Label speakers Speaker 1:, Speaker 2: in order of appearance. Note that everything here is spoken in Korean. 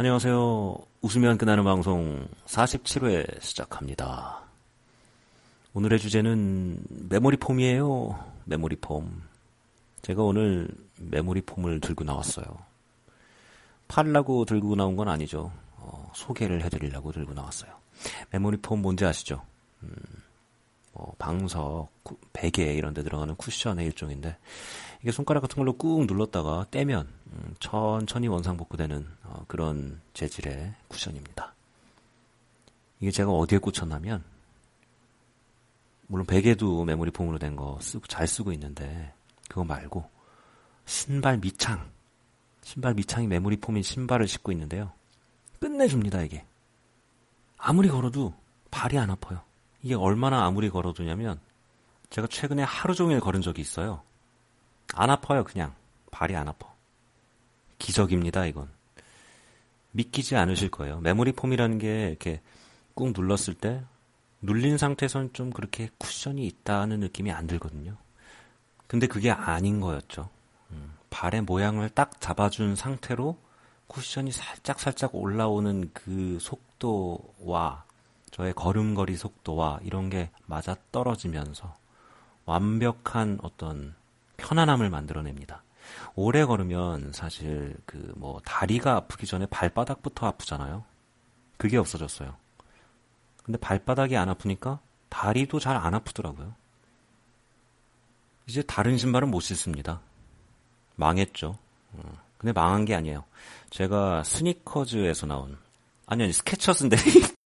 Speaker 1: 안녕하세요. 웃으면 끝나는 방송 47회 시작합니다. 오늘의 주제는 메모리 폼이에요. 메모리 폼. 제가 오늘 메모리 폼을 들고 나왔어요. 팔라고 들고 나온 건 아니죠. 어, 소개를 해드리려고 들고 나왔어요. 메모리 폼 뭔지 아시죠? 음, 뭐 방석, 베개 이런 데 들어가는 쿠션의 일종인데 이게 손가락 같은 걸로 꾹 눌렀다가 떼면 음, 천천히 원상 복구되는 어, 그런 재질의 쿠션입니다. 이게 제가 어디에 꽂혔냐면 물론 베개도 메모리 폼으로 된 거 쓰고 잘 쓰고 있는데 그거 말고 신발 밑창 신발 밑창이 메모리 폼인 신발을 신고 있는데요. 끝내줍니다 이게. 아무리 걸어도 발이 안 아파요. 이게 얼마나 아무리 걸어두냐면 제가 최근에 하루 종일 걸은 적이 있어요. 안 아파요 그냥 발이 안 아파. 기적입니다 이건. 믿기지 않으실 거예요. 메모리 폼이라는 게 이렇게 꾹 눌렀을 때 눌린 상태에서는 좀 그렇게 쿠션이 있다는 느낌이 안 들거든요. 근데 그게 아닌 거였죠. 음, 발의 모양을 딱 잡아준 상태로 쿠션이 살짝 살짝 올라오는 그 속도와 저의 걸음걸이 속도와 이런 게 맞아 떨어지면서 완벽한 어떤 편안함을 만들어냅니다. 오래 걸으면 사실 그 뭐 다리가 아프기 전에 발바닥부터 아프잖아요. 그게 없어졌어요. 근데 발바닥이 안 아프니까 다리도 잘 안 아프더라고요. 이제 다른 신발은 못 신습니다. 망했죠. 어, 근데 망한 게 아니에요. 제가 스니커즈에서 나온 아니 아니 스케쳐스인데